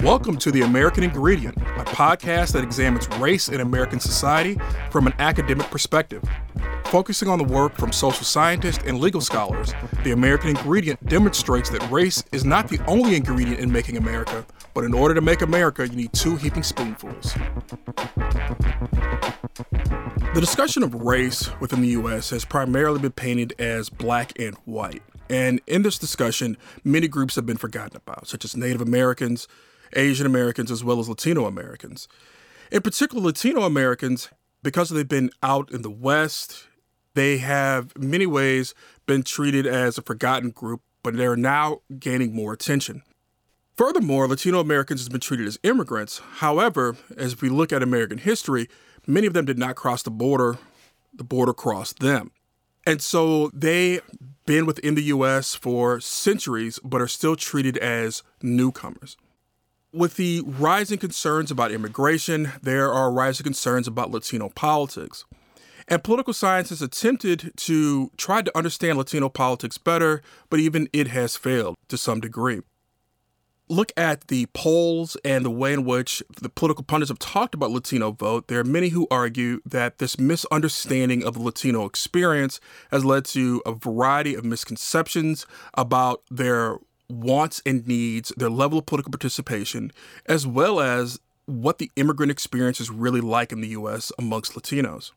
Welcome to The American Ingredient, a podcast that examines race in American society from an academic perspective. Focusing on the work from social scientists and legal scholars, The American Ingredient demonstrates that race is not the only ingredient in making America, but in order to make America, you need two heaping spoonfuls. The discussion of race within the U.S. has primarily been painted as black and white. And in this discussion, many groups have been forgotten about, such as Native Americans, Asian Americans as well as Latino Americans. In particular, Latino Americans, because they've been out in the West, they have in many ways been treated as a forgotten group, but they're now gaining more attention. Furthermore, Latino Americans have been treated as immigrants. However, as we look at American history, many of them did not cross the border, the border crossed them. And so they've been within the US for centuries, but are still treated as newcomers. With the rising concerns about immigration, there are rising concerns about Latino politics. And political science has attempted to try to understand Latino politics better, but even it has failed to some degree. Look at the polls and the way in which the political pundits have talked about Latino vote. There are many who argue that this misunderstanding of the Latino experience has led to a variety of misconceptions about their wants and needs, their level of political participation, as well as what the immigrant experience is really like in the U.S. amongst Latinos.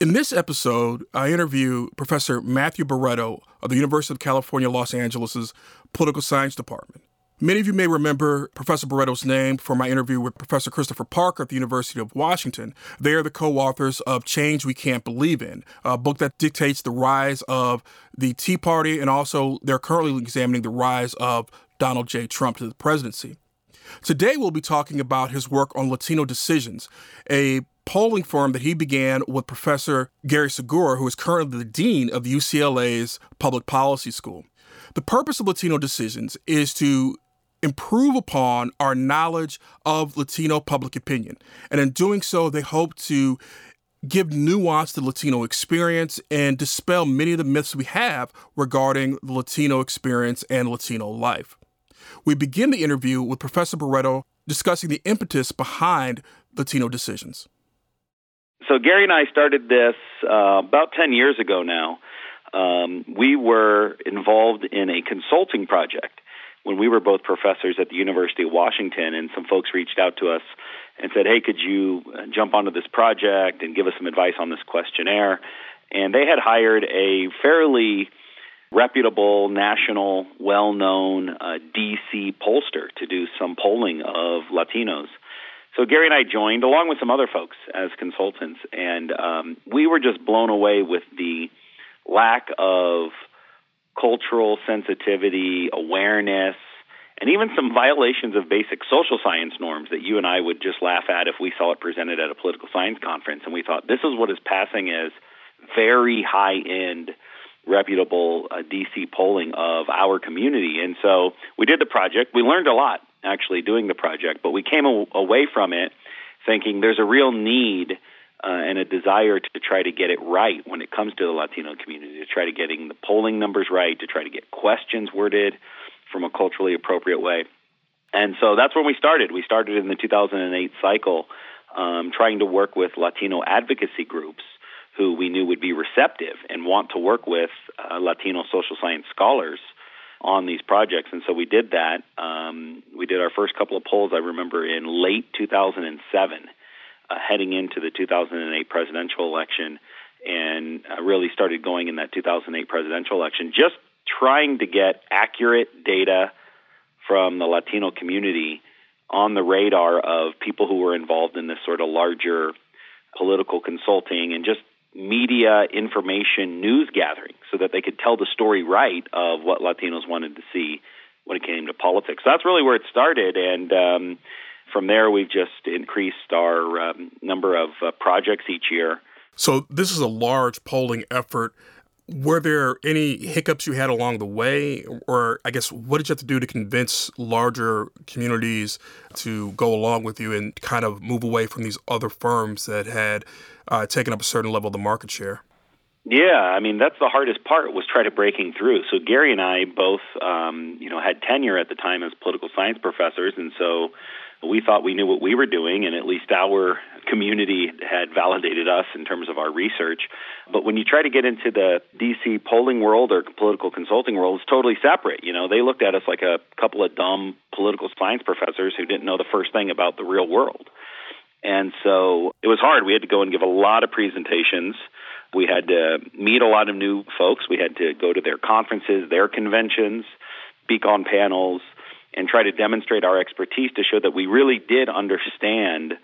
In this episode, I interview Professor Matthew Barreto of the University of California, Los Angeles' Political Science Department. Many of you may remember Professor Barreto's name from my interview with Professor Christopher Parker at the University of Washington. They are the co authors of Change We Can't Believe In, a book that dictates the rise of the Tea Party, and also they're currently examining the rise of Donald J. Trump to the presidency. Today, we'll be talking about his work on Latino Decisions, a polling firm that he began with Professor Gary Segura, who is currently the dean of UCLA's Public Policy School. The purpose of Latino Decisions is to improve upon our knowledge of Latino public opinion. And in doing so, they hope to give nuance to the Latino experience and dispel many of the myths we have regarding the Latino experience and Latino life. We begin the interview with Professor Barreto discussing the impetus behind Latino decisions. So, Gary and I started this uh, about 10 years ago now. Um, we were involved in a consulting project when we were both professors at the University of Washington, and some folks reached out to us and said, "Hey, could you uh, jump onto this project and give us some advice on this questionnaire?" And they had hired a fairly reputable, national, well-known uh, DC pollster to do some polling of Latinos. So Gary and I joined, along with some other folks, as consultants, and um, we were just blown away with the lack of cultural sensitivity, awareness, and even some violations of basic social science norms that you and I would just laugh at if we saw it presented at a political science conference. And we thought this is what is passing as very high end, reputable uh, DC polling of our community. And so we did the project. We learned a lot actually doing the project, but we came away from it thinking there's a real need uh, and a desire to try to get it right when it comes to the Latino community, to try to getting the polling numbers right, to try to get questions worded from a culturally appropriate way. And so that's when we started. We started in the 2008 cycle, um, trying to work with Latino advocacy groups who we knew would be receptive and want to work with uh, Latino social science scholars on these projects. And so we did that. Um, we did our first couple of polls, I remember, in late 2007 uh, heading into the 2008 presidential election and uh, really started going in that 2008 presidential election, just trying to get accurate data from the Latino community on the radar of people who were involved in this sort of larger political consulting and just media information news gathering so that they could tell the story right of what Latinos wanted to see when it came to politics. So that's really where it started. And um, from there, we've just increased our um, number of uh, projects each year. So this is a large polling effort. Were there any hiccups you had along the way, or I guess what did you have to do to convince larger communities to go along with you and kind of move away from these other firms that had uh, taken up a certain level of the market share? Yeah, I mean that's the hardest part was try to breaking through. So Gary and I both, um, you know, had tenure at the time as political science professors, and so we thought we knew what we were doing, and at least our community had validated us in terms of our research. But when you try to get into the DC polling world or political consulting world, it's totally separate. You know, they looked at us like a couple of dumb political science professors who didn't know the first thing about the real world. And so it was hard. We had to go and give a lot of presentations. We had to meet a lot of new folks. We had to go to their conferences, their conventions, speak on panels, and try to demonstrate our expertise to show that we really did understand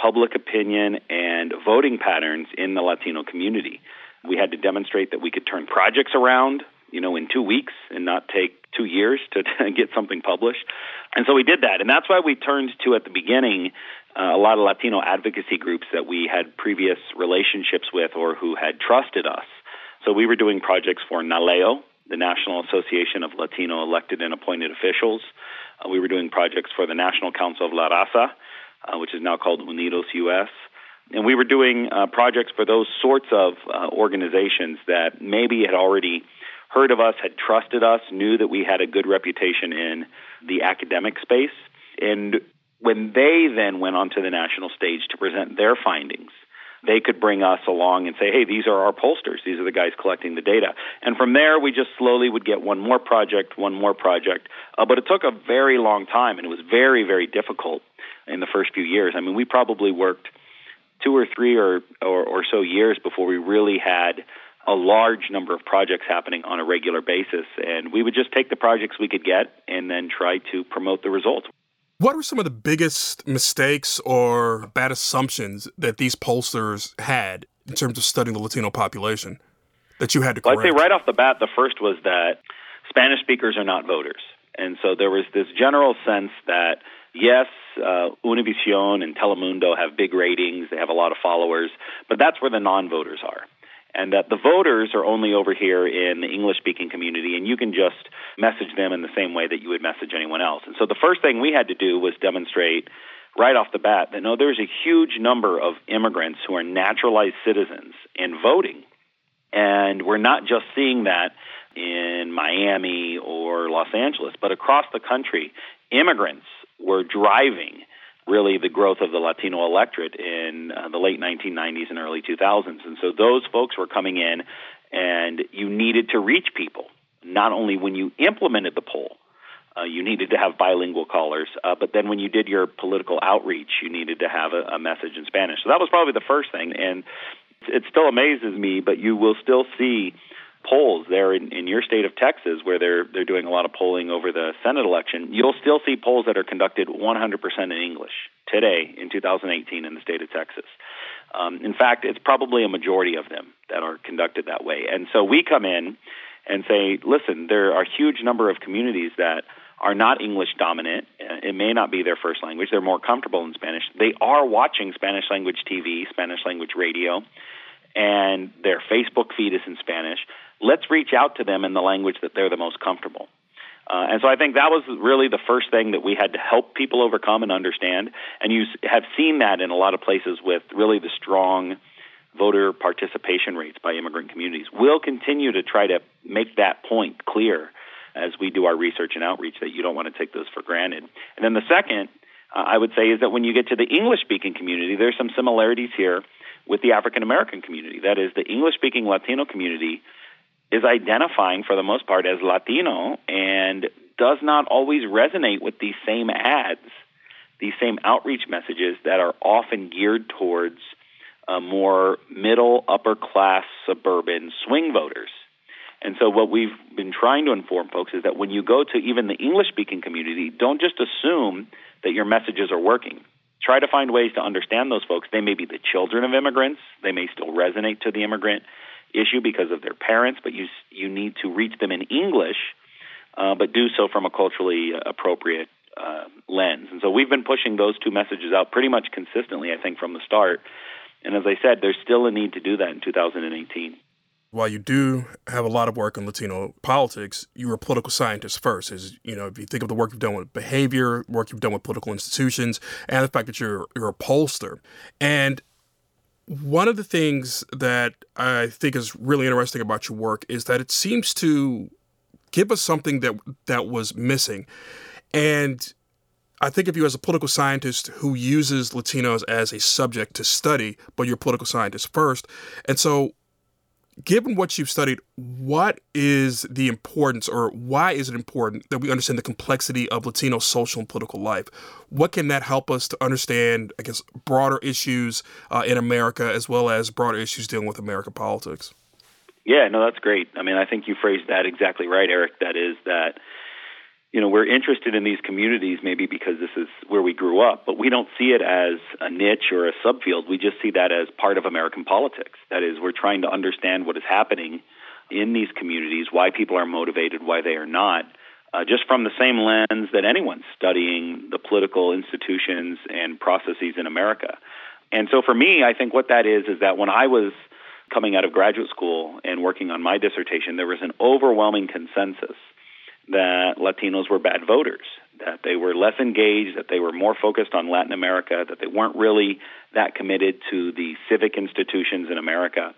public opinion and voting patterns in the Latino community. We had to demonstrate that we could turn projects around, you know, in two weeks and not take two years to, get something published. And so we did that. And that's why we turned to, at the beginning, uh, a lot of Latino advocacy groups that we had previous relationships with or who had trusted us. So we were doing projects for NALEO, the National Association of Latino Elected and Appointed Officials. Uh, we were doing projects for the National Council of La Raza, uh, which is now called Unidos US. And we were doing uh, projects for those sorts of uh, organizations that maybe had already heard of us, had trusted us, knew that we had a good reputation in the academic space. And when they then went onto the national stage to present their findings, they could bring us along and say, hey, these are our pollsters. These are the guys collecting the data. And from there, we just slowly would get one more project, one more project. Uh, but it took a very long time, and it was very, very difficult in the first few years. I mean, we probably worked two or three or, or, or so years before we really had a large number of projects happening on a regular basis. And we would just take the projects we could get and then try to promote the results. What were some of the biggest mistakes or bad assumptions that these pollsters had in terms of studying the Latino population that you had to correct? Well, I'd say right off the bat, the first was that Spanish speakers are not voters. And so there was this general sense that, yes, uh, Univision and Telemundo have big ratings, they have a lot of followers, but that's where the non voters are and that the voters are only over here in the English speaking community, and you can just message them in the same way that you would message anyone else. And so the first thing we had to do was demonstrate right off the bat that no, there's a huge number of immigrants who are naturalized citizens and voting. And we're not just seeing that in Miami or Los Angeles, but across the country, immigrants were driving really the growth of the Latino electorate in uh, the late 1990s and early 2000s. And so those folks were coming in, and you needed to reach people, not only when you implemented the poll. Uh, you needed to have bilingual callers, uh, but then when you did your political outreach, you needed to have a, a message in Spanish. So that was probably the first thing, and it still amazes me. But you will still see polls there in, in your state of Texas, where they're they're doing a lot of polling over the Senate election, you'll still see polls that are conducted 100% in English today in 2018 in the state of Texas. Um, in fact, it's probably a majority of them that are conducted that way. And so we come in and say, listen, there are a huge number of communities that are not English dominant. It may not be their first language. They're more comfortable in Spanish. They are watching Spanish language TV, Spanish language radio, and their Facebook feed is in Spanish let's reach out to them in the language that they're the most comfortable. Uh, and so I think that was really the first thing that we had to help people overcome and understand. And you have seen that in a lot of places with really the strong voter participation rates by immigrant communities. We'll continue to try to make that point clear as we do our research and outreach that you don't want to take those for granted. And then the second, uh, I would say, is that when you get to the English speaking community, there's some similarities here with the African American community. That is, the English speaking Latino community is identifying for the most part as Latino and does not always resonate with these same ads, these same outreach messages that are often geared towards uh, more middle, upper class, suburban swing voters. And so, what we've been trying to inform folks is that when you go to even the English speaking community, don't just assume that your messages are working. Try to find ways to understand those folks. They may be the children of immigrants, they may still resonate to the immigrant issue because of their parents, but you you need to reach them in English, uh, but do so from a culturally appropriate uh, lens. And so we've been pushing those two messages out pretty much consistently, I think, from the start. And as I said, there's still a need to do that in 2018. While you do have a lot of work on Latino politics, you were a political scientist first. As you know, if you think of the work you've done with behavior, work you've done with political institutions, and the fact that you're you're a pollster, and One of the things that I think is really interesting about your work is that it seems to give us something that that was missing. And I think of you as a political scientist who uses Latinos as a subject to study, but you're a political scientist first. And so, given what you've studied, what is the importance or why is it important that we understand the complexity of Latino social and political life? What can that help us to understand, I guess, broader issues uh, in America as well as broader issues dealing with American politics? Yeah, no, that's great. I mean, I think you phrased that exactly right, Eric. That is that you know, we're interested in these communities maybe because this is where we grew up, but we don't see it as a niche or a subfield. We just see that as part of American politics. That is, we're trying to understand what is happening in these communities, why people are motivated, why they are not, uh, just from the same lens that anyone's studying the political institutions and processes in America. And so for me, I think what that is is that when I was coming out of graduate school and working on my dissertation, there was an overwhelming consensus that Latinos were bad voters, that they were less engaged, that they were more focused on Latin America, that they weren't really that committed to the civic institutions in America.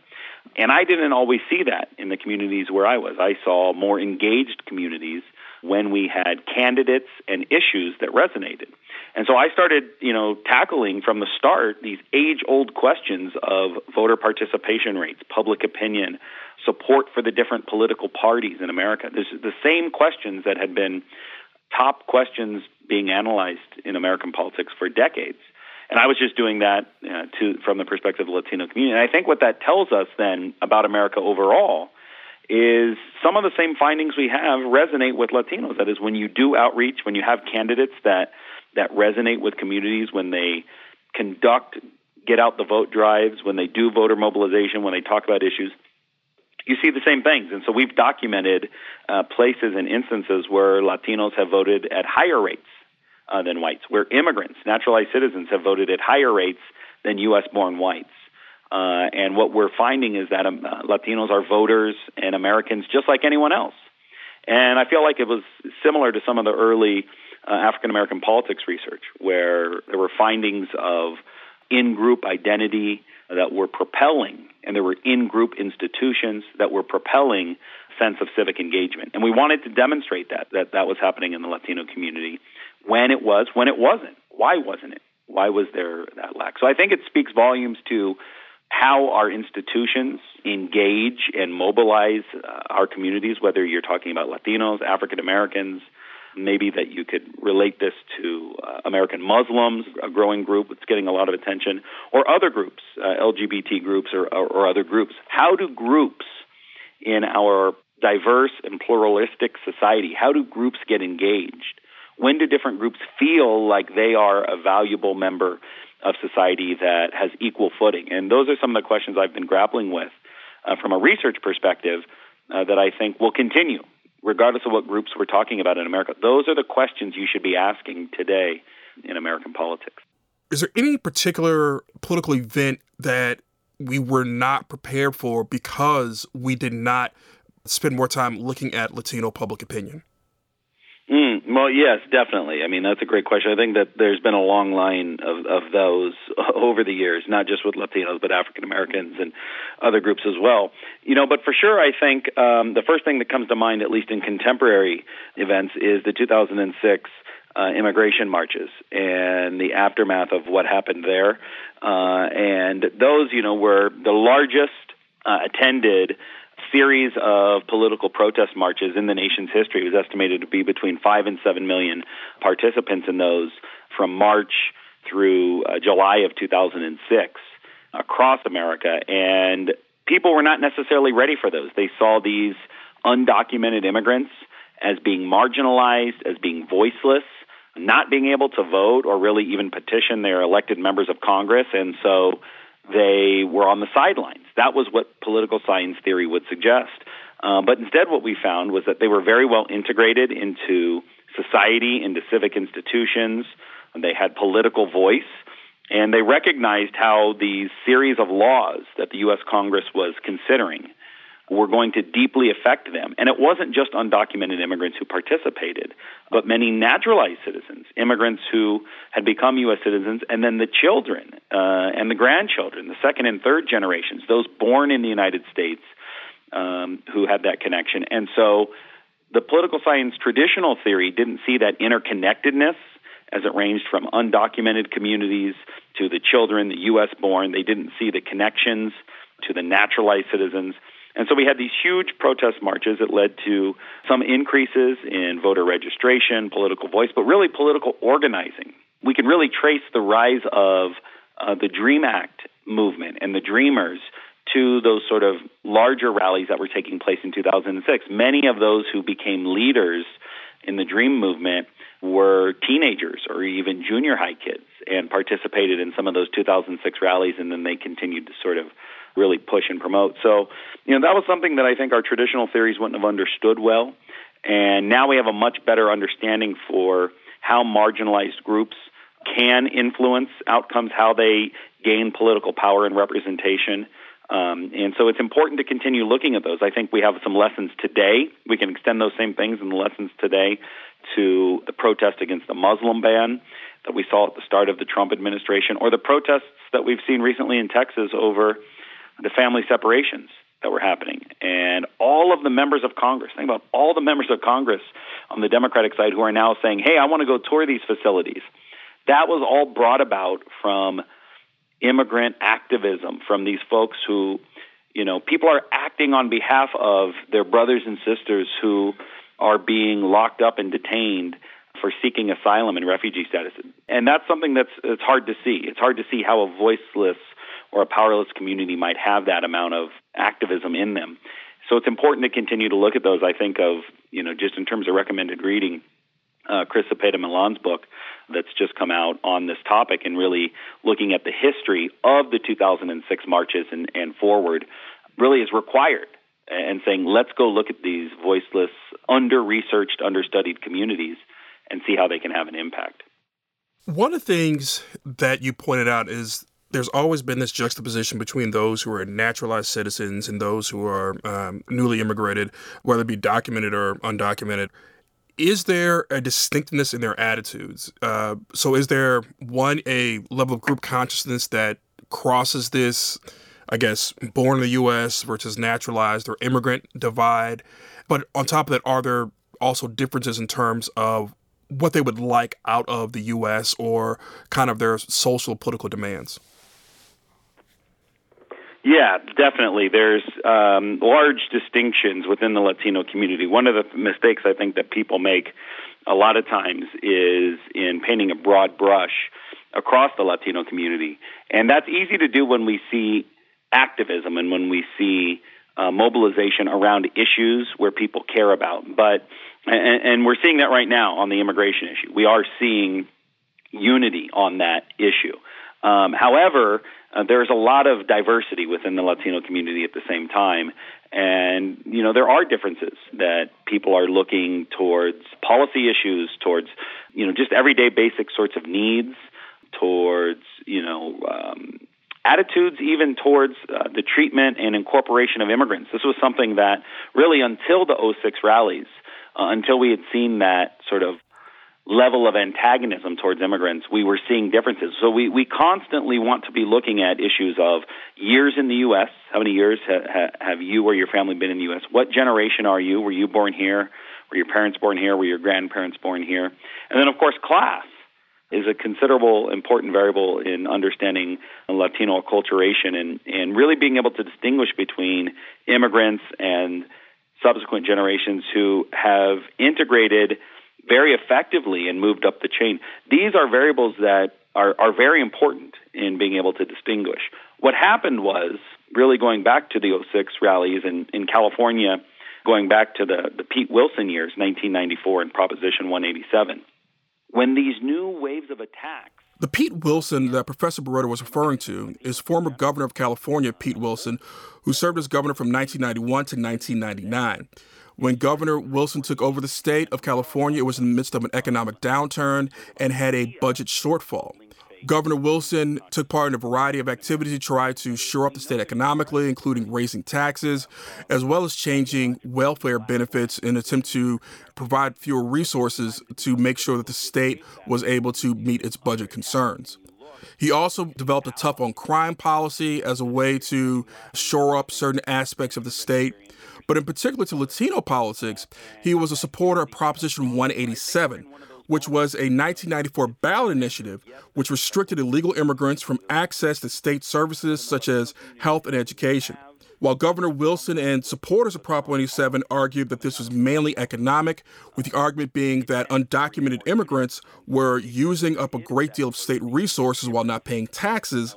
And I didn't always see that in the communities where I was. I saw more engaged communities when we had candidates and issues that resonated. And so I started, you know, tackling from the start these age-old questions of voter participation rates, public opinion, support for the different political parties in America. There's the same questions that had been top questions being analyzed in American politics for decades. And I was just doing that uh, to from the perspective of the Latino community. And I think what that tells us then about America overall is some of the same findings we have resonate with Latinos. That is, when you do outreach, when you have candidates that that resonate with communities, when they conduct get out the vote drives, when they do voter mobilization, when they talk about issues, you see the same things. And so we've documented uh, places and instances where Latinos have voted at higher rates uh, than whites, where immigrants, naturalized citizens, have voted at higher rates than U.S. born whites. Uh, and what we're finding is that um, uh, Latinos are voters and Americans just like anyone else. And I feel like it was similar to some of the early uh, African American politics research, where there were findings of in group identity that were propelling, and there were in group institutions that were propelling sense of civic engagement. And we wanted to demonstrate that, that that was happening in the Latino community when it was, when it wasn't. Why wasn't it? Why was there that lack? So I think it speaks volumes to how our institutions engage and mobilize uh, our communities, whether you're talking about Latinos, African Americans, maybe that you could relate this to uh, American Muslims, a growing group that's getting a lot of attention, or other groups, uh, LGBT groups or, or, or other groups. How do groups in our diverse and pluralistic society, how do groups get engaged? When do different groups feel like they are a valuable member of society that has equal footing? And those are some of the questions I've been grappling with uh, from a research perspective uh, that I think will continue regardless of what groups we're talking about in America. Those are the questions you should be asking today in American politics. Is there any particular political event that we were not prepared for because we did not spend more time looking at Latino public opinion? Mm, well, yes, definitely. I mean, that's a great question. I think that there's been a long line of, of those over the years, not just with Latinos, but African Americans and other groups as well. You know, but for sure, I think um, the first thing that comes to mind, at least in contemporary events, is the 2006 uh, immigration marches and the aftermath of what happened there. Uh, and those, you know, were the largest uh, attended series of political protest marches in the nation's history. It was estimated to be between five and seven million participants in those from March through uh, July of 2006 across America. And people were not necessarily ready for those. They saw these undocumented immigrants as being marginalized, as being voiceless, not being able to vote or really even petition their elected members of Congress. And so they were on the sidelines. That was what political science theory would suggest. Uh, but instead, what we found was that they were very well integrated into society, into civic institutions. They had political voice, and they recognized how these series of laws that the U.S. Congress was considering were going to deeply affect them. And it wasn't just undocumented immigrants who participated, but many naturalized citizens, immigrants who had become U.S. citizens, and then the children uh, and the grandchildren, the second and third generations, those born in the United States um, who had that connection. And so the political science traditional theory didn't see that interconnectedness as it ranged from undocumented communities to the children, the U.S. born. They didn't see the connections to the naturalized citizens. And so we had these huge protest marches that led to some increases in voter registration, political voice, but really political organizing. We can really trace the rise of uh, the DREAM Act movement and the Dreamers to those sort of larger rallies that were taking place in 2006. Many of those who became leaders in the Dream movement were teenagers or even junior high kids and participated in some of those 2006 rallies, and then they continued to sort of really push and promote. So, you know, that was something that I think our traditional theories wouldn't have understood well. And now we have a much better understanding for how marginalized groups can influence outcomes, how they gain political power and representation. Um, and so it's important to continue looking at those. I think we have some lessons today. We can extend those same things and the lessons today to the protest against the Muslim ban that we saw at the start of the Trump administration, or the protests that we've seen recently in Texas over the family separations that were happening. And all of the members of Congress, think about all the members of Congress on the Democratic side who are now saying, hey, I want to go tour these facilities. That was all brought about from immigrant activism, from these folks who, you know, people are acting on behalf of their brothers and sisters who are being locked up and detained for seeking asylum and refugee status. And that's something that's it's hard to see. It's hard to see how a voiceless or a powerless community might have that amount of activism in them. So it's important to continue to look at those. I think of, you know, just in terms of recommended reading, uh, Chris Zepeda-Millán's book that's just come out on this topic and really looking at the history of the 2006 marches and, and forward really is required and saying, let's go look at these voiceless, under researched, understudied communities and see how they can have an impact. One of the things that you pointed out is there's always been this juxtaposition between those who are naturalized citizens and those who are um, newly immigrated, whether it be documented or undocumented. Is there a distinctness in their attitudes? Uh, so, is there one a level of group consciousness that crosses this, I guess, born in the U.S. versus naturalized or immigrant divide? But on top of that, are there also differences in terms of what they would like out of the U.S. or kind of their social political demands? Yeah, definitely. There's um, large distinctions within the Latino community. One of the mistakes I think that people make a lot of times is in painting a broad brush across the Latino community. And that's easy to do when we see activism and when we see uh, mobilization around issues where people care about. But and, and we're seeing that right now on the immigration issue. We are seeing unity on that issue. Um, however, uh, there's a lot of diversity within the Latino community at the same time. And, you know, there are differences that people are looking towards policy issues, towards, you know, just everyday basic sorts of needs, towards, you know, um, attitudes even towards uh, the treatment and incorporation of immigrants. This was something that really until the 06 rallies, uh, until we had seen that sort of level of antagonism towards immigrants, we were seeing differences. So we, we constantly want to be looking at issues of years in the U.S. How many years ha, ha, have you or your family been in the U.S.? What generation are you? Were you born here? Were your parents born here? Were your grandparents born here? And then, of course, class is a considerable important variable in understanding Latino acculturation and, and really being able to distinguish between immigrants and subsequent generations who have integrated – very effectively and moved up the chain. These are variables that are, are very important in being able to distinguish. What happened was, really going back to the 06 rallies in, in California, going back to the, the Pete Wilson years, 1994 and Proposition 187, when these new waves of attacks the Pete Wilson that Professor Barreto was referring to is former governor of California, Pete Wilson, who served as governor from 1991 to 1999. When Governor Wilson took over the state of California, it was in the midst of an economic downturn and had a budget shortfall. Governor Wilson took part in a variety of activities to try to shore up the state economically, including raising taxes, as well as changing welfare benefits in an attempt to provide fewer resources to make sure that the state was able to meet its budget concerns. He also developed a tough on crime policy as a way to shore up certain aspects of the state. But in particular to Latino politics, he was a supporter of Proposition 187, which was a 1994 ballot initiative which restricted illegal immigrants from access to state services such as health and education. While Governor Wilson and supporters of Prop 187 argued that this was mainly economic, with the argument being that undocumented immigrants were using up a great deal of state resources while not paying taxes,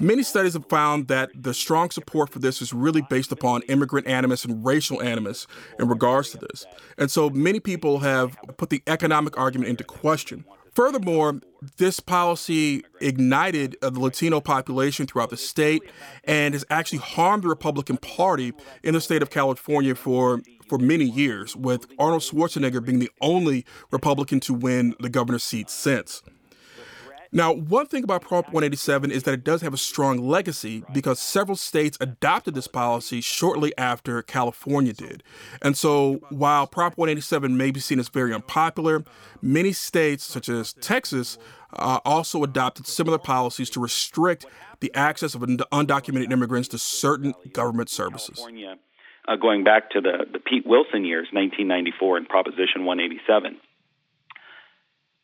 Many studies have found that the strong support for this is really based upon immigrant animus and racial animus in regards to this. And so many people have put the economic argument into question. Furthermore, this policy ignited uh, the Latino population throughout the state and has actually harmed the Republican Party in the state of California for for many years, with Arnold Schwarzenegger being the only Republican to win the governor's seat since. Now, one thing about Prop 187 is that it does have a strong legacy because several states adopted this policy shortly after California did. And so, while Prop 187 may be seen as very unpopular, many states, such as Texas, uh, also adopted similar policies to restrict the access of undocumented immigrants to certain government services. Uh, going back to the, the Pete Wilson years, 1994, and Proposition 187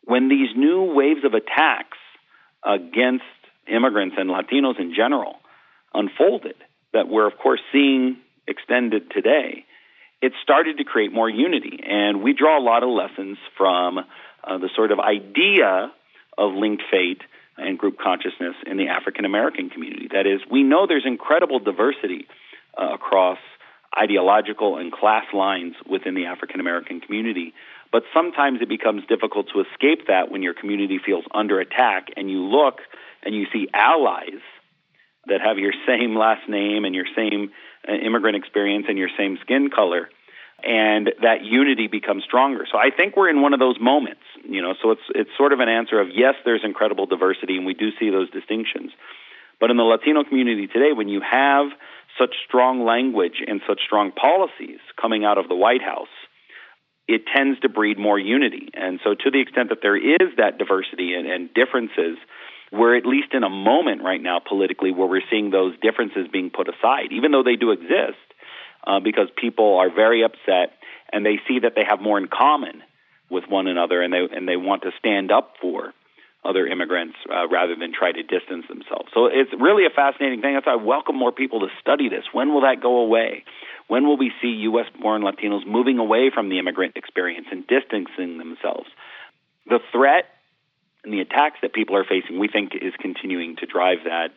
when these new waves of attacks against immigrants and Latinos in general unfolded, that we're, of course, seeing extended today, it started to create more unity. And we draw a lot of lessons from uh, the sort of idea of linked fate and group consciousness in the African American community. That is, we know there's incredible diversity uh, across ideological and class lines within the African American community. But sometimes it becomes difficult to escape that when your community feels under attack and you look and you see allies that have your same last name and your same uh, immigrant experience and your same skin color and that unity becomes stronger. So I think we're in one of those moments, you know. So it's it's sort of an answer of yes, there's incredible diversity and we do see those distinctions. But in the Latino community today when you have such strong language and such strong policies coming out of the White House it tends to breed more unity. And so, to the extent that there is that diversity and, and, differences, we're at least in a moment right now politically where we're seeing those differences being put aside, even though they do exist, uh, because people are very upset and they see that they have more in common with one another, and they and they want to stand up for other immigrants uh, rather than try to distance themselves. So it's really a fascinating thing. That's why I welcome more people to study this. When will that go away? When will we see U.S. born Latinos moving away from the immigrant experience and distancing themselves? The threat and the attacks that people are facing, we think, is continuing to drive that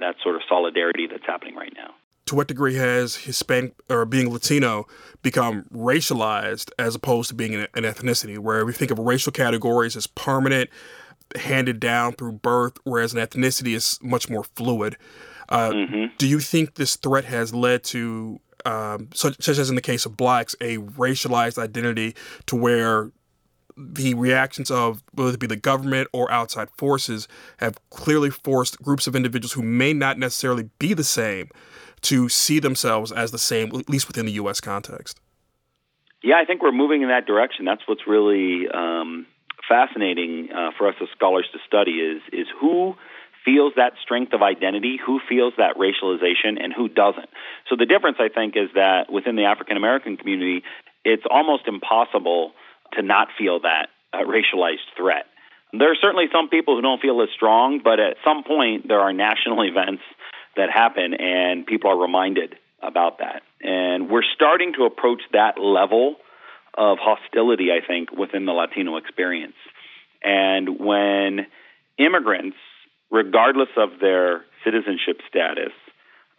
that sort of solidarity that's happening right now. To what degree has Hispanic or being Latino become racialized as opposed to being an, an ethnicity, where we think of racial categories as permanent, handed down through birth, whereas an ethnicity is much more fluid? Uh, mm-hmm. Do you think this threat has led to um, such, such, as in the case of blacks, a racialized identity to where the reactions of whether it be the government or outside forces have clearly forced groups of individuals who may not necessarily be the same to see themselves as the same, at least within the U.S. context. Yeah, I think we're moving in that direction. That's what's really um, fascinating uh, for us as scholars to study is is who feels that strength of identity, who feels that racialization, and who doesn't. So the difference, I think, is that within the African American community, it's almost impossible to not feel that uh, racialized threat. There are certainly some people who don't feel as strong, but at some point there are national events that happen, and people are reminded about that. And we're starting to approach that level of hostility, I think, within the Latino experience. And when immigrants regardless of their citizenship status,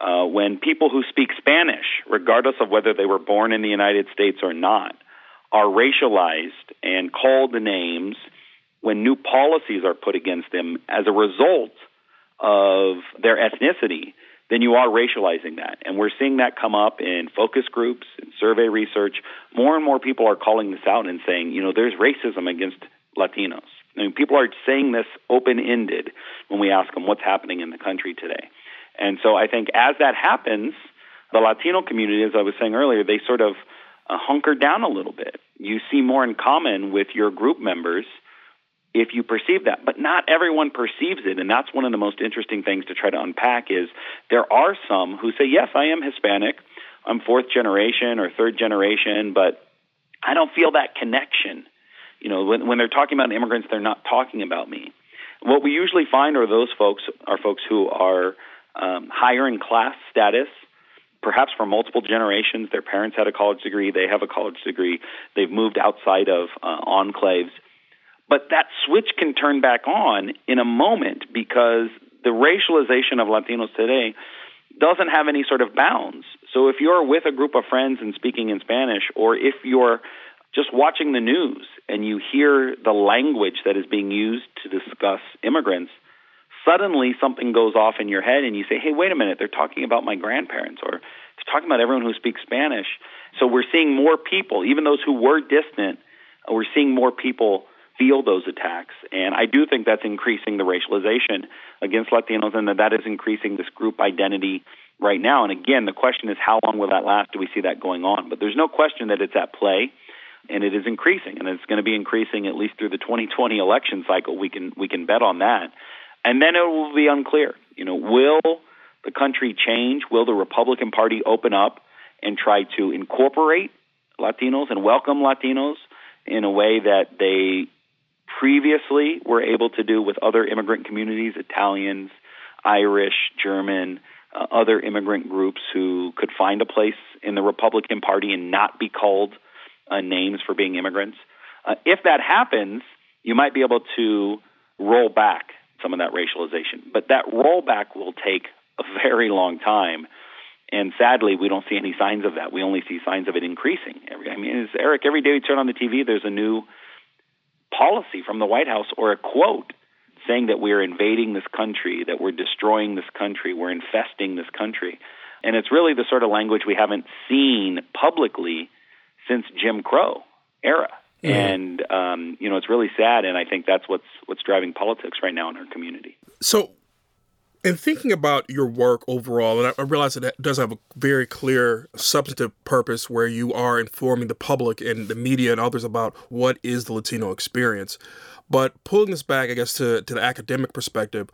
uh, when people who speak Spanish, regardless of whether they were born in the United States or not, are racialized and called the names when new policies are put against them as a result of their ethnicity, then you are racializing that. And we're seeing that come up in focus groups and survey research. More and more people are calling this out and saying, you know, there's racism against Latinos. I mean, people are saying this open ended when we ask them what's happening in the country today. And so I think as that happens, the Latino community, as I was saying earlier, they sort of uh, hunker down a little bit. You see more in common with your group members if you perceive that, but not everyone perceives it, and that's one of the most interesting things to try to unpack. Is there are some who say, "Yes, I am Hispanic. I'm fourth generation or third generation, but I don't feel that connection." You know, when, when they're talking about immigrants, they're not talking about me. What we usually find are those folks are folks who are um, higher in class status, perhaps for multiple generations. Their parents had a college degree, they have a college degree, they've moved outside of uh, enclaves. But that switch can turn back on in a moment because the racialization of Latinos today doesn't have any sort of bounds. So if you're with a group of friends and speaking in Spanish, or if you're just watching the news and you hear the language that is being used to discuss immigrants, suddenly something goes off in your head and you say, hey, wait a minute, they're talking about my grandparents or they're talking about everyone who speaks Spanish. So we're seeing more people, even those who were distant, we're seeing more people feel those attacks. And I do think that's increasing the racialization against Latinos and that that is increasing this group identity right now. And again, the question is how long will that last? Do we see that going on? But there's no question that it's at play and it is increasing and it's going to be increasing at least through the 2020 election cycle. We can we can bet on that. And then it will be unclear. You know, will the country change? Will the Republican Party open up and try to incorporate Latinos and welcome Latinos in a way that they previously were able to do with other immigrant communities, Italians, Irish, German, uh, other immigrant groups who could find a place in the Republican Party and not be called uh, names for being immigrants. Uh, if that happens, you might be able to roll back some of that racialization. But that rollback will take a very long time. And sadly, we don't see any signs of that. We only see signs of it increasing. I mean, Eric, every day we turn on the TV, there's a new policy from the White House or a quote saying that we're invading this country, that we're destroying this country, we're infesting this country. And it's really the sort of language we haven't seen publicly since Jim Crow era. And um, you know, it's really sad, and I think that's what's what's driving politics right now in our community. So, in thinking about your work overall, and I realize that it does have a very clear substantive purpose where you are informing the public and the media and others about what is the Latino experience. But pulling this back, I guess, to, to the academic perspective,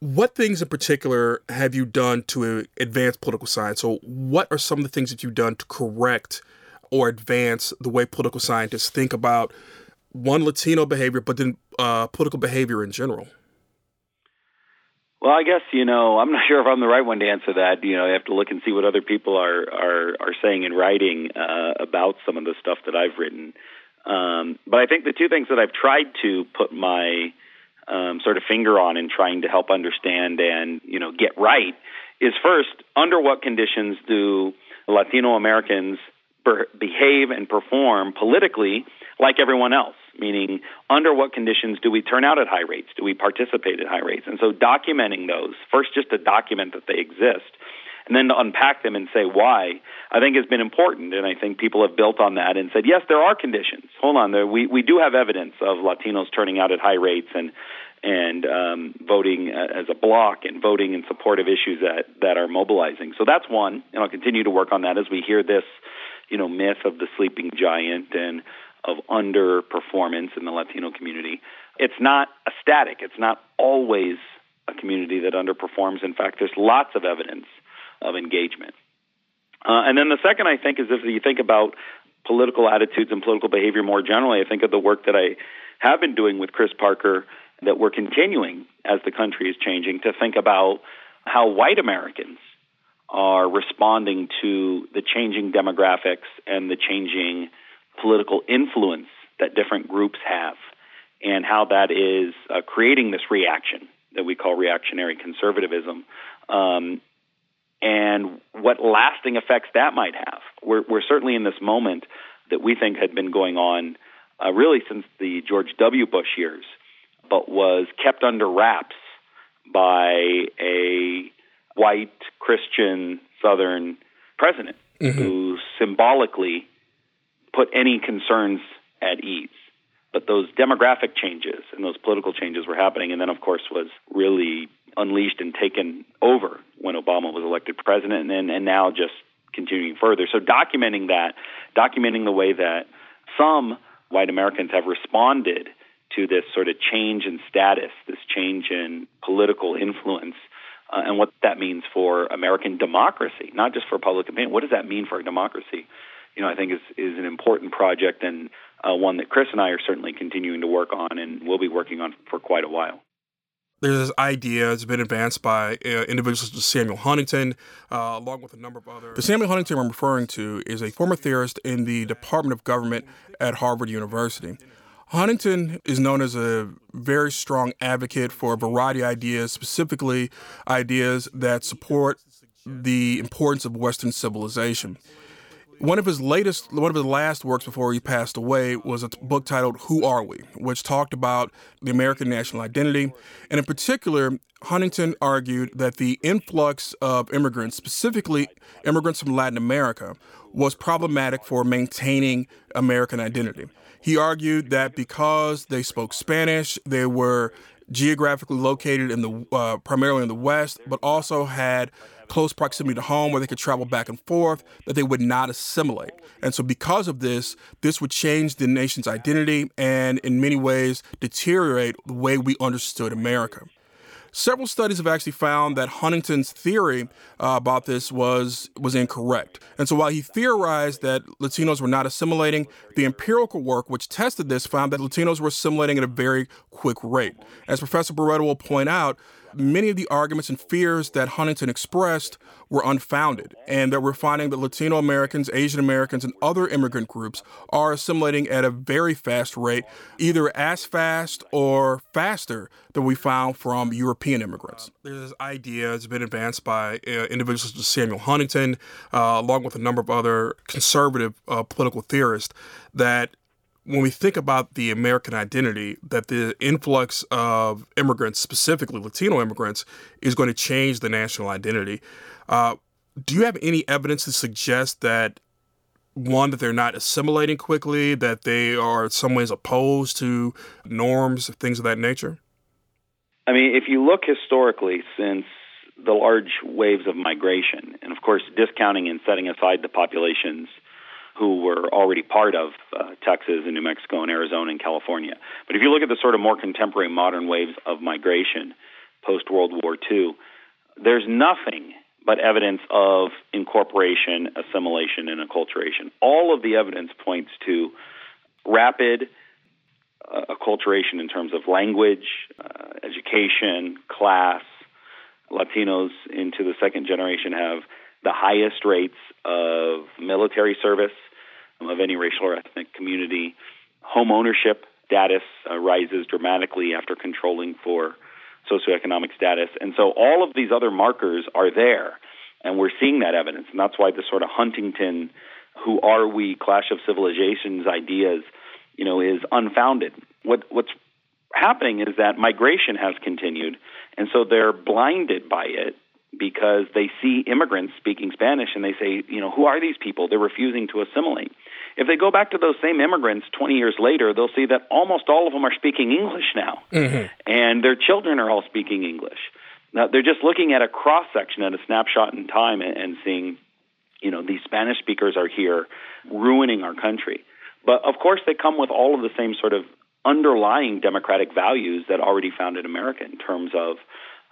what things in particular have you done to advance political science? So, what are some of the things that you've done to correct or advance the way political scientists think about one Latino behavior, but then uh, political behavior in general? Well, I guess you know I'm not sure if I'm the right one to answer that. You know, I have to look and see what other people are are are saying and writing uh, about some of the stuff that I've written. Um, but I think the two things that I've tried to put my um, sort of finger on in trying to help understand and you know get right is first under what conditions do Latino Americans behave and perform politically like everyone else, meaning under what conditions do we turn out at high rates? Do we participate at high rates? And so documenting those, first just to document that they exist, and then to unpack them and say why, I think has been important. And I think people have built on that and said, yes, there are conditions. Hold on, there, we, we do have evidence of Latinos turning out at high rates and and um, voting as a block and voting in support of issues that, that are mobilizing. So that's one, and I'll continue to work on that as we hear this you know myth of the sleeping giant and of underperformance in the Latino community. It's not a static. It's not always a community that underperforms. In fact, there's lots of evidence of engagement. Uh, and then the second, I think, is if you think about political attitudes and political behavior more generally, I think of the work that I have been doing with Chris Parker that we're continuing as the country is changing to think about how white Americans are responding to the changing demographics and the changing political influence that different groups have, and how that is uh, creating this reaction that we call reactionary conservatism, um, and what lasting effects that might have. We're, we're, certainly in this moment that we think had been going on uh, really since the George W. Bush years, but was kept under wraps by a white Christian Southern president mm-hmm. who symbolically put any concerns at ease. But those demographic changes and those political changes were happening, and then, of course, was really unleashed and taken over when Obama was elected president, and, and now just continuing further. So, documenting that, documenting the way that some white Americans have responded to this sort of change in status, this change in political influence, uh, and what that means for American democracy, not just for public opinion. What does that mean for a democracy? You know, I think is is an important project and uh, one that Chris and I are certainly continuing to work on, and will be working on for quite a while. There's this idea that's been advanced by uh, individuals such as Samuel Huntington, uh, along with a number of others. The Samuel Huntington I'm referring to is a former theorist in the Department of Government at Harvard University. Huntington is known as a very strong advocate for a variety of ideas, specifically ideas that support the importance of Western civilization. One of his latest, one of his last works before he passed away was a book titled Who Are We, which talked about the American national identity. And in particular, Huntington argued that the influx of immigrants, specifically immigrants from Latin America, was problematic for maintaining American identity. He argued that because they spoke Spanish, they were geographically located in the uh, primarily in the West, but also had close proximity to home where they could travel back and forth, that they would not assimilate. And so, because of this, this would change the nation's identity and, in many ways, deteriorate the way we understood America. Several studies have actually found that Huntington's theory uh, about this was was incorrect. And so while he theorized that Latinos were not assimilating, the empirical work which tested this found that Latinos were assimilating at a very quick rate. As Professor Barreto will point out, many of the arguments and fears that Huntington expressed were unfounded, and that we're finding that Latino Americans, Asian Americans, and other immigrant groups are assimilating at a very fast rate, either as fast or faster than we found from European immigrants. There's this idea that's been advanced by uh, individuals such as Samuel Huntington, uh, along with a number of other conservative uh, political theorists, that when we think about the American identity, that the influx of immigrants, specifically Latino immigrants, is going to change the national identity. Uh, do you have any evidence to suggest that one that they're not assimilating quickly, that they are in some ways opposed to norms, things of that nature? I mean, if you look historically, since the large waves of migration, and of course, discounting and setting aside the populations who were already part of uh, Texas and New Mexico and Arizona and California. But if you look at the sort of more contemporary modern waves of migration post World War II, there's nothing but evidence of incorporation, assimilation, and acculturation. All of the evidence points to rapid uh, acculturation in terms of language, uh, education, class. Latinos into the second generation have the highest rates of military service of any racial or ethnic community. Home ownership status uh, rises dramatically after controlling for socioeconomic status. And so all of these other markers are there, and we're seeing that evidence. And that's why the sort of Huntington, who are we, clash of civilizations ideas, you know, is unfounded. What, what's happening is that migration has continued, and so they're blinded by it because they see immigrants speaking Spanish and they say, you know, who are these people? They're refusing to assimilate. If they go back to those same immigrants 20 years later, they'll see that almost all of them are speaking English now, mm-hmm. and their children are all speaking English. Now they're just looking at a cross section, at a snapshot in time, and, and seeing, you know, these Spanish speakers are here, ruining our country. But of course, they come with all of the same sort of underlying democratic values that already founded America in terms of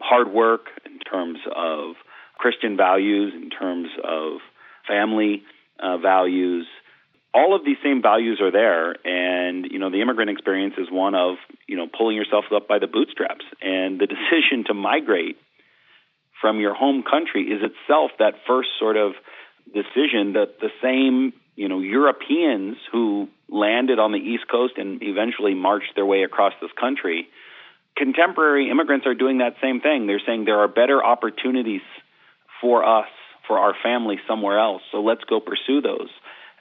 hard work, in terms of Christian values, in terms of family uh, values. All of these same values are there, and you know the immigrant experience is one of you know pulling yourself up by the bootstraps, and the decision to migrate from your home country is itself that first sort of decision that the same you know Europeans who landed on the East Coast and eventually marched their way across this country contemporary immigrants are doing that same thing. They're saying there are better opportunities for us, for our family somewhere else. So let's go pursue those.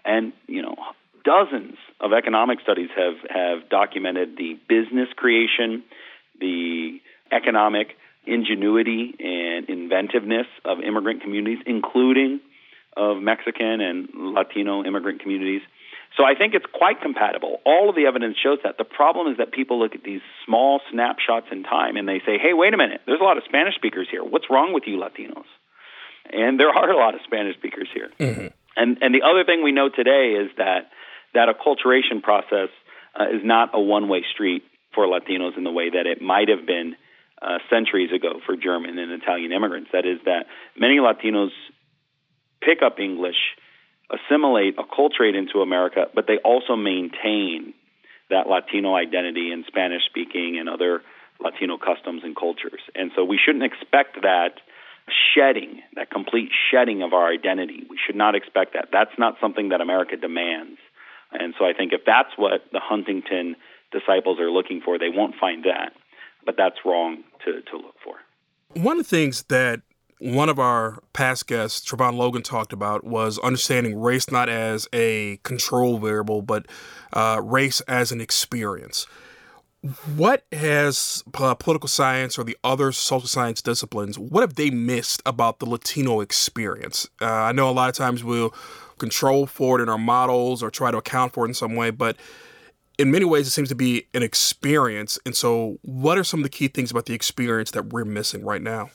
And, you know, dozens of economic studies have, have documented the business creation, the economic ingenuity and inventiveness of immigrant communities, including of Mexican and Latino immigrant communities. So I think it's quite compatible. All of the evidence shows that. The problem is that people look at these small snapshots in time and they say, hey, wait a minute, there's a lot of Spanish speakers here. What's wrong with you Latinos? And there are a lot of Spanish speakers here. Mm-hmm. And, and the other thing we know today is that that acculturation process uh, is not a one way street for Latinos in the way that it might have been uh, centuries ago for German and Italian immigrants. That is, that many Latinos pick up English, assimilate, acculturate into America, but they also maintain that Latino identity in Spanish speaking and other Latino customs and cultures. And so we shouldn't expect that shedding, that complete shedding of our identity. We should not expect that. That's not something that America demands. And so I think if that's what the Huntington disciples are looking for, they won't find that. But that's wrong to, to look for. One of the things that one of our past guests, Trevon Logan, talked about was understanding race not as a control variable, but uh, race as an experience. What has uh, political science or the other social science disciplines, what have they missed about the Latino experience? Uh, I know a lot of times we'll control for it in our models or try to account for it in some way, but in many ways it seems to be an experience. And so, what are some of the key things about the experience that we're missing right now?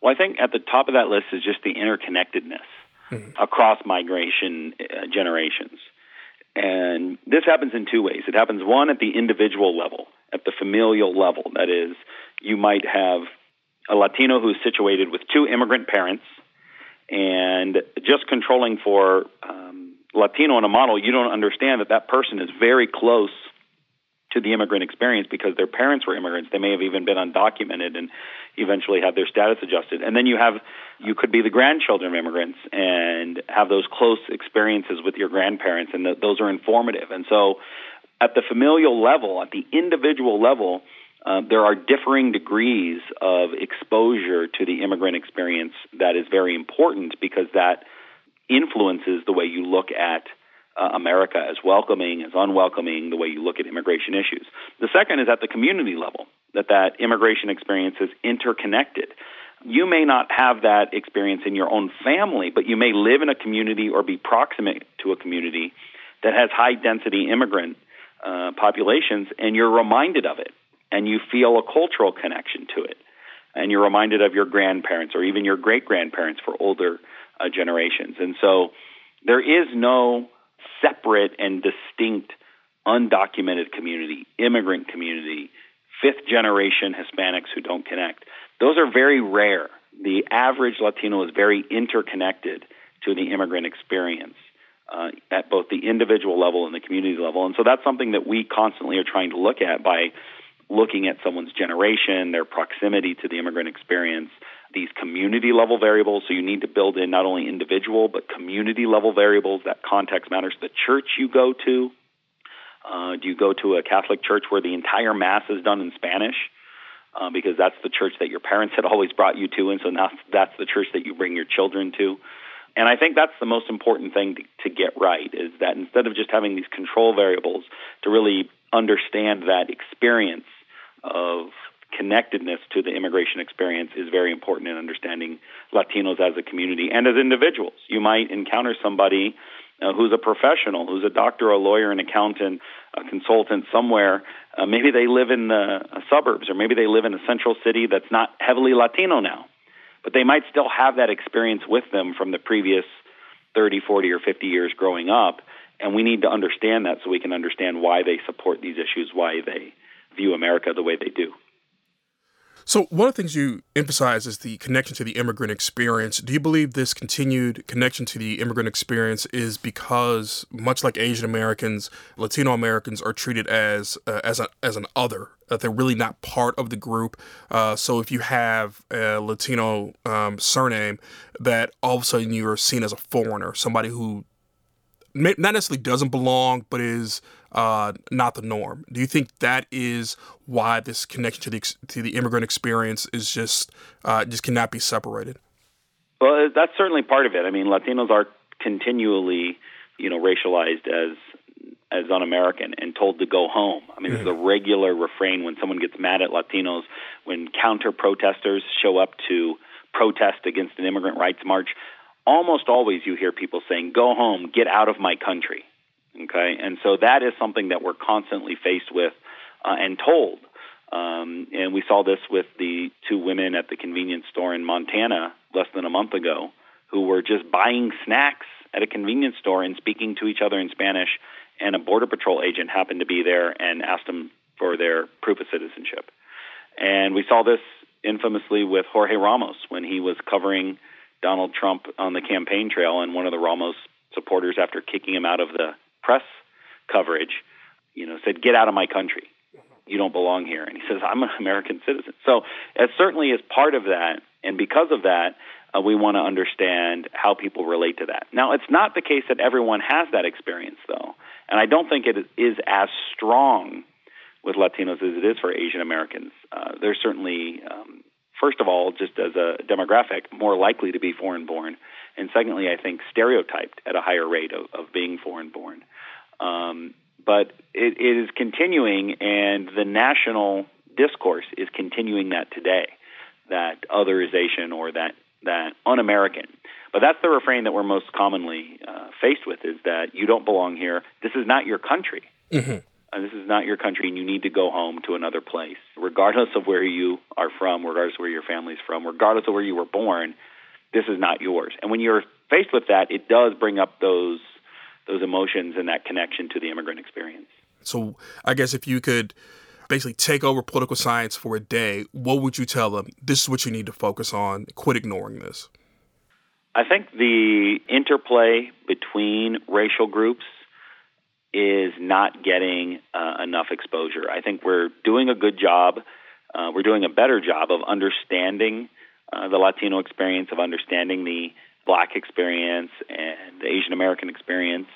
Well, I think at the top of that list is just the interconnectedness mm-hmm. across migration uh, generations. And this happens in two ways. It happens, one, at the individual level, at the familial level. That is, you might have a Latino who's situated with two immigrant parents, and just controlling for um, Latino in a model, you don't understand that that person is very close to the immigrant experience because their parents were immigrants. They may have even been undocumented and eventually have their status adjusted. And then you have you could be the grandchildren of immigrants and have those close experiences with your grandparents, and those are informative. And so, at the familial level, at the individual level, uh, there are differing degrees of exposure to the immigrant experience that is very important because that influences the way you look at uh, America as welcoming, as unwelcoming, the way you look at immigration issues. The second is at the community level, that that immigration experience is interconnected. You may not have that experience in your own family, but you may live in a community or be proximate to a community that has high density immigrant uh, populations, and you're reminded of it, and you feel a cultural connection to it, and you're reminded of your grandparents or even your great grandparents for older uh, generations. And so there is no separate and distinct undocumented community, immigrant community, fifth generation Hispanics who don't connect. Those are very rare. The average Latino is very interconnected to the immigrant experience uh, at both the individual level and the community level. And so that's something that we constantly are trying to look at by looking at someone's generation, their proximity to the immigrant experience, these community level variables. So you need to build in not only individual but community level variables. That context matters. The church you go to. Uh, do you go to a Catholic church where the entire Mass is done in Spanish? Uh, because that's the church that your parents had always brought you to, and so now that's the church that you bring your children to. And I think that's the most important thing to, to get right is that instead of just having these control variables, to really understand that experience of connectedness to the immigration experience is very important in understanding Latinos as a community and as individuals. You might encounter somebody uh, who's a professional, who's a doctor, a lawyer, an accountant, a consultant somewhere. Uh, maybe they live in the uh, suburbs, or maybe they live in a central city that's not heavily Latino now, but they might still have that experience with them from the previous 30, 40, or 50 years growing up. And we need to understand that so we can understand why they support these issues, why they view America the way they do. So, one of the things you emphasize is the connection to the immigrant experience. Do you believe this continued connection to the immigrant experience is because, much like Asian Americans, Latino Americans are treated as uh, as a, as an other, that they're really not part of the group? Uh, so, if you have a Latino um, surname, that all of a sudden you are seen as a foreigner, somebody who not necessarily doesn't belong, but is uh, not the norm. Do you think that is why this connection to the to the immigrant experience is just uh, just cannot be separated? Well, that's certainly part of it. I mean, Latinos are continually, you know, racialized as as un-American and told to go home. I mean, mm-hmm. this is a regular refrain when someone gets mad at Latinos, when counter protesters show up to protest against an immigrant rights march. Almost always, you hear people saying, "Go home, get out of my country." Okay, and so that is something that we're constantly faced with uh, and told. Um, and we saw this with the two women at the convenience store in Montana less than a month ago who were just buying snacks at a convenience store and speaking to each other in Spanish. And a Border Patrol agent happened to be there and asked them for their proof of citizenship. And we saw this infamously with Jorge Ramos when he was covering Donald Trump on the campaign trail, and one of the Ramos supporters, after kicking him out of the press coverage, you know, said, "Get out of my country. You don't belong here." And he says, "I'm an American citizen." So it certainly as part of that, and because of that, uh, we want to understand how people relate to that. Now, it's not the case that everyone has that experience, though, and I don't think it is as strong with Latinos as it is for Asian Americans. Uh, there's certainly, um, first of all, just as a demographic, more likely to be foreign born. And secondly, I think stereotyped at a higher rate of, of being foreign born. Um, but it, it is continuing, and the national discourse is continuing that today that otherization or that, that un American. But that's the refrain that we're most commonly uh, faced with is that you don't belong here. This is not your country. Mm-hmm uh, this is not your country and you need to go home to another place, regardless of where you are from, regardless of where your family's from, regardless of where you were born. This is not yours. And when you're faced with that, it does bring up those those emotions and that connection to the immigrant experience. So, I guess if you could basically take over political science for a day, what would you tell them? This is what you need to focus on. Quit ignoring this. I think the interplay between racial groups is not getting uh, enough exposure. I think we're doing a good job. Uh, we're doing a better job of understanding uh, the Latino experience, of understanding the Black experience and the Asian American experience.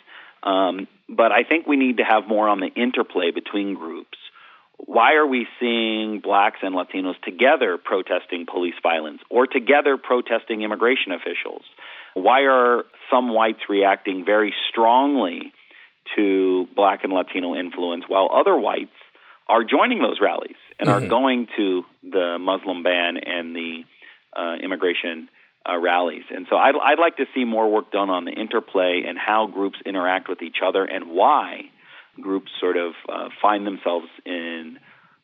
Um, but I think we need to have more on the interplay between groups. Why are we seeing blacks and Latinos together protesting police violence or together protesting immigration officials? Why are some whites reacting very strongly to black and Latino influence, while other whites are joining those rallies and mm-hmm. are going to the Muslim ban and the uh, immigration uh, rallies. And so I'd, I'd like to see more work done on the interplay and how groups interact with each other and why groups sort of uh, find themselves in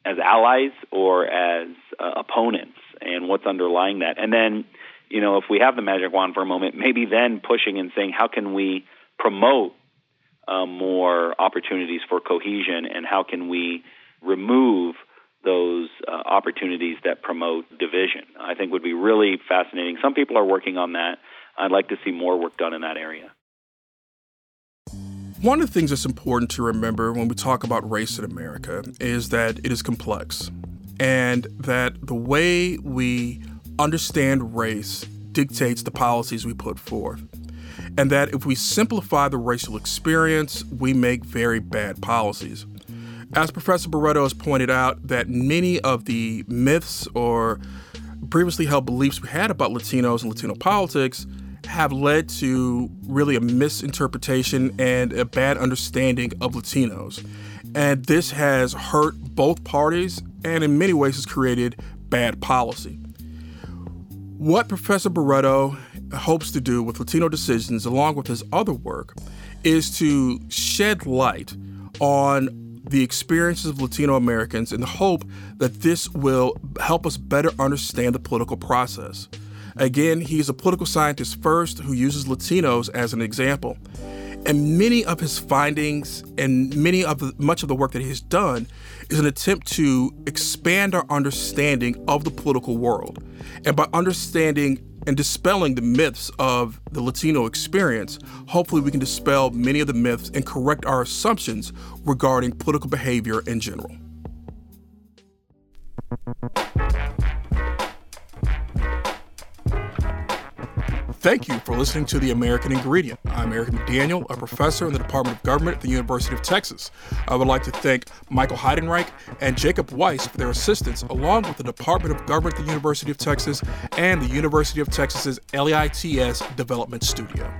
as allies or as uh, opponents and what's underlying that. And then, you know, if we have the magic wand for a moment, maybe then pushing and saying, how can we promote uh, more opportunities for cohesion, and how can we remove those uh, opportunities that promote division? I think would be really fascinating. Some people are working on that. I'd like to see more work done in that area. One of the things that's important to remember when we talk about race in America is that it is complex and that the way we understand race dictates the policies we put forth and that if we simplify the racial experience, we make very bad policies. As Professor Barreto has pointed out, that many of the myths or previously held beliefs we had about Latinos and Latino politics have led to really a misinterpretation and a bad understanding of Latinos. And this has hurt both parties and in many ways has created bad policy. What Professor Barreto hopes to do with Latino Decisions, along with his other work, is to shed light on the experiences of Latino Americans in the hope that this will help us better understand the political process. Again, he's a political scientist first who uses Latinos as an example. And many of his findings and many of the, much of the work that he's done is an attempt to expand our understanding of the political world. And by understanding and dispelling the myths of the Latino experience, hopefully we can dispel many of the myths and correct our assumptions regarding political behavior in general. Thank you for listening to The American Ingredient. I'm Eric McDaniel, a professor in the Department of Government at the University of Texas. I would like to thank Michael Heidenreich and Jacob Weiss for their assistance, along with the Department of Government at the University of Texas and the University of Texas's LAITS Development Studio.